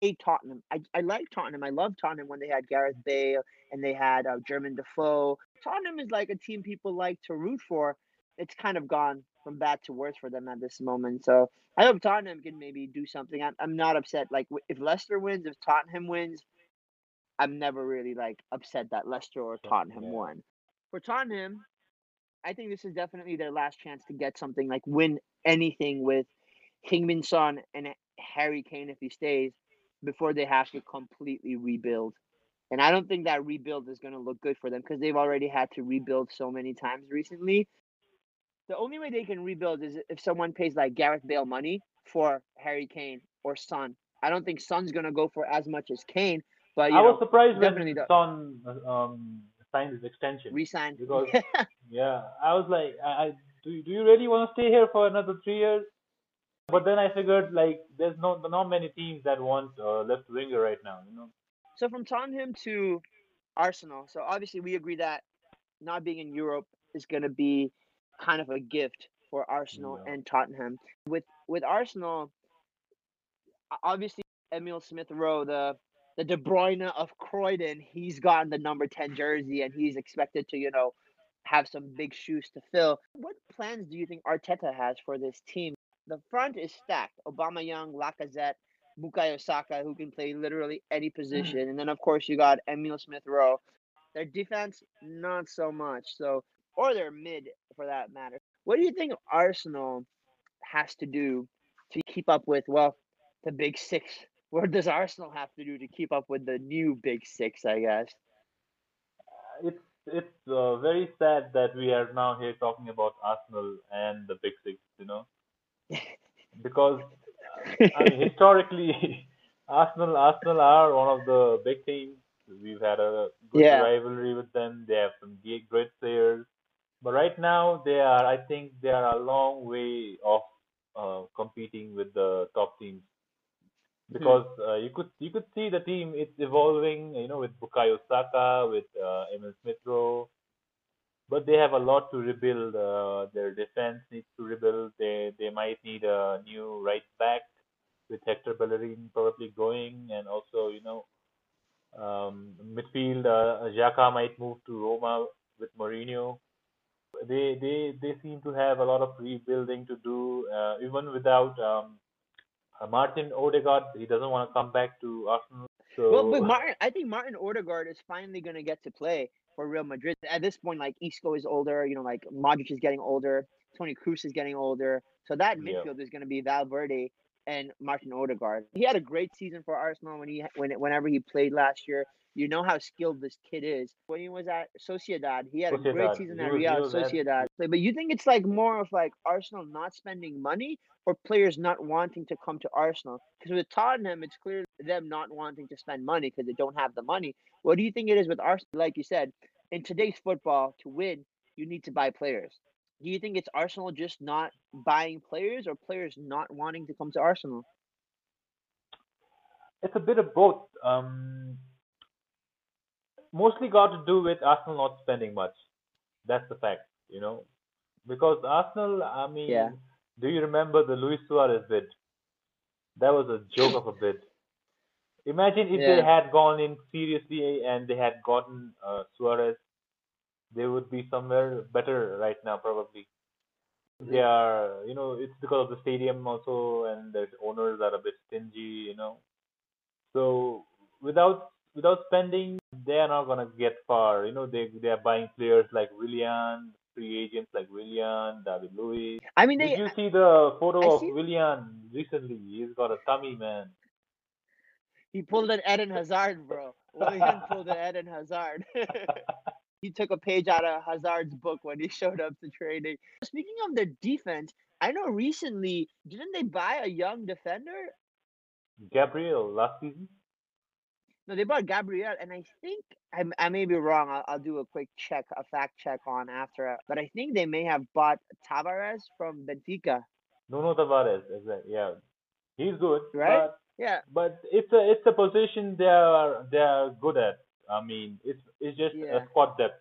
hate Tottenham. I I like Tottenham. I love Tottenham when they had Gareth Bale and they had uh, Jermain Defoe. Tottenham is like a team people like to root for. It's kind of gone from bad to worse for them at this moment. So I hope Tottenham can maybe do something. I'm I'm not upset. Like if Leicester wins, if Tottenham wins, I'm never really like upset that Leicester or Tottenham yeah. won. For Tottenham, I think this is definitely their last chance to get something like win anything with Heung-min Son and Harry Kane if he stays before they have to completely rebuild. And I don't think that rebuild is going to look good for them because they've already had to rebuild so many times recently. The only way they can rebuild is if someone pays like Gareth Bale money for Harry Kane or Son. I don't think Son's going to go for as much as Kane, but you I was know, surprised definitely when Son um signed his extension. resign. Because- <laughs> Yeah, I was like, I, I do. you- Do you really want to stay here for another three years? But then I figured like there's no not many teams that want uh, left winger right now. You know. So from Tottenham to Arsenal. So obviously we agree that not being in Europe is going to be kind of a gift for Arsenal Yeah. and Tottenham. With with Arsenal, obviously Emil Smith Rowe, the the De Bruyne of Croydon, he's gotten the number ten jersey and he's expected to you know have some big shoes to fill. What plans do you think Arteta has for this team? The front is stacked. Aubameyang, Lacazette, Bukayo Saka, who can play literally any mm. position. And then, of course, you got Emil Smith Rowe. Their defense, not so much. So, or their mid for that matter. What do you think Arsenal has to do to keep up with, well, the big six? What does Arsenal have to do to keep up with the new big six, I guess? It's it's uh, very sad that we are now here talking about Arsenal and the Big Six. You know, <laughs> because I mean historically, <laughs> Arsenal Arsenal are one of the big teams. We've had a good Yeah. rivalry with them. They have some great players, but right now they are. I think they are a long way off uh, competing with the top teams because uh, you could you could see the team it's evolving. You know, with Bukayo Saka, with uh, Emil Smith Rowe, but they have a lot to rebuild. Uh, their defense needs to rebuild. They they might need a new right back with Hector Bellerin probably going, and also you know um, midfield. Uh, Xhaka might move to Roma with Mourinho. They they they seem to have a lot of rebuilding to do, uh, even without um, uh, Martin Odegaard. He doesn't want to come back to Arsenal. So Well, but Martin, I think Martin Odegaard is finally going to get to play for Real Madrid. At this point, like Isco is older, you know, like Modric is getting older, Toni Kroos is getting older. So that Yeah. midfield is going to be Valverde and Martin Odegaard. He had a great season for Arsenal when he when whenever he played last year. You know how skilled this kid is. When he was at Sociedad, he had a great season at Real at- Sociedad. But you think it's like more of like Arsenal not spending money or players not wanting to come to Arsenal? Because with Tottenham, it's clear them not wanting to spend money because they don't have the money. What do you think it is with Arsenal? Like you said, in today's football, to win, you need to buy players. Do you think it's Arsenal just not buying players or players not wanting to come to Arsenal? it's a bit of both. Um, mostly got to do with Arsenal not spending much. That's the fact, you know. Because Arsenal, I mean, Yeah. do you remember the Luis Suarez bid? That was a joke of a bid. Imagine if they had gone in seriously and they had gotten uh, Suarez, they would be somewhere better right now, probably. They are, you know, it's because of the stadium also, and the owners are a bit stingy, you know. So without without spending, they are not gonna get far. You know, they they are buying players like Willian, free agents like Willian, David Luiz. I mean, Did you see the photo I of see Willian recently? He's got a tummy, man. he pulled an Eden Hazard, bro. Willian pulled an Eden Hazard. <laughs> <laughs> he took a page out of Hazard's book when he <laughs> showed up to training. Speaking of their defense, I know recently didn't they buy a young defender? Gabriel last season. No, they bought Gabriel, and I think I, I may be wrong. I'll, I'll do a quick check, a fact check on after. But I think they may have bought Tavares from Benfica, No, no, Tavares, exactly. Yeah, he's good, right? but Yeah, but it's a it's a position they are they are good at. I mean, it's it's just yeah. a squad depth.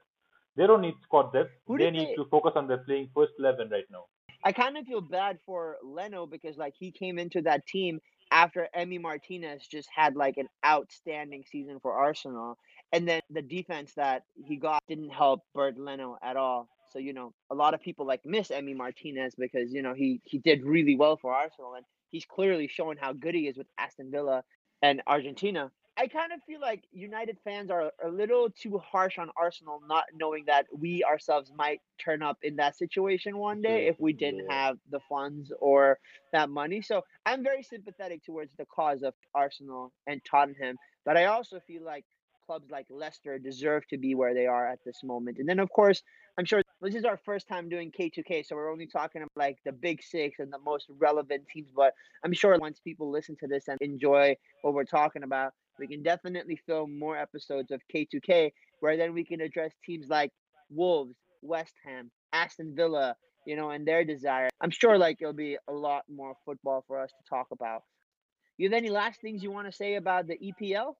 They don't need squad depth. Who They need they? to focus on their playing first eleven right now. I kind of feel bad for Leno because like he came into that team after Emi Martinez just had like an outstanding season for Arsenal, and then the defense that he got didn't help Bernd Leno at all. So you know, a lot of people like miss Emi Martinez because you know he he did really well for Arsenal, and he's clearly showing how good he is with Aston Villa and Argentina. I kind of feel like United fans are a little too harsh on Arsenal, not knowing that we ourselves might turn up in that situation one day if we didn't have the funds or that money. So I'm very sympathetic towards the cause of Arsenal and Tottenham, but I also feel like clubs like Leicester deserve to be where they are at this moment. And then, of course, I'm sure this is our first time doing K2K, so we're only talking about like the big six and the most relevant teams. But I'm sure once people listen to this and enjoy what we're talking about, we can definitely film more episodes of K2K where then we can address teams like Wolves, West Ham, Aston Villa, you know, and their desire. I'm sure like it'll be a lot more football for us to talk about. You have any last things you want to say about the EPL?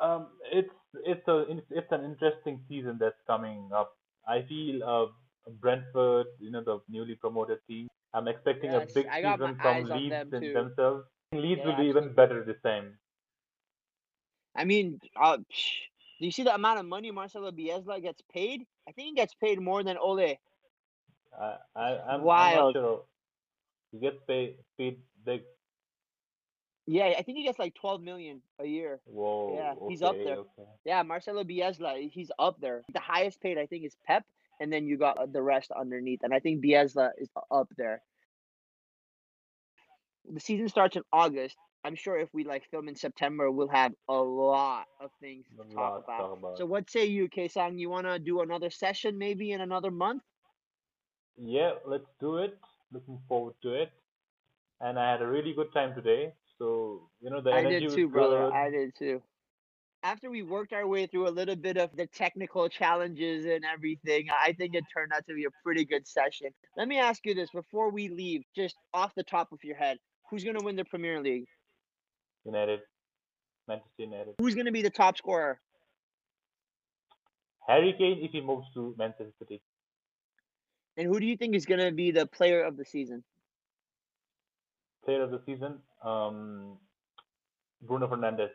Um, it's it's a it's, an interesting season that's coming up. I feel uh Brentford, you know, the newly promoted team. I'm expecting a big I got my season from Leeds them in themselves. Leeds Yeah, will be even better this time. I mean, uh, psh, do you see the amount of money Marcelo Bielsa gets paid? I think he gets paid more than Ole. I I I'm I'm not Wild. sure. He gets paid paid big. Yeah, I think he gets like 12 million a year. Whoa, Yeah, he's up there. okay. Yeah, Marcelo Bielsa, he's up there. The highest paid, I think, is Pep, and then you got uh, the rest underneath. And I think Bielsa is up there. The season starts in August. I'm sure if we like film in September, we'll have a lot of things to talk about. about. So, what say you, Kaesang? You want to do another session maybe in another month? Yeah, let's do it. Looking forward to it. And I had a really good time today. So, you know, the energy I did was too, brother. good. I did too. After we worked our way through a little bit of the technical challenges and everything, I think it turned out to be a pretty good session. Let me ask you this before we leave, just off the top of your head, who's going to win the Premier League? United, Manchester United. Who's going to be the top scorer? Harry Kane if he moves to Manchester City. And who do you think is going to be the player of the season? Player of the season, um, Bruno Fernandes.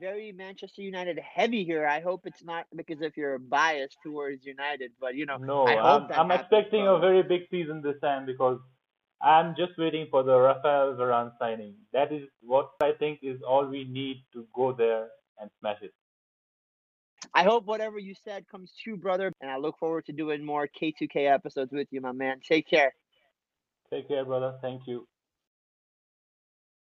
Very Manchester United heavy here. I hope it's not because of your bias towards United, but you know, No, I I'm that I'm happens, expecting a very big season this time because I'm just waiting for the Rafael Varane signing. That is what I think is all we need to go there and smash it. I hope whatever you said comes true, brother. And I look forward to doing more K2K episodes with you, my man. Take care. Take care, brother. Thank you.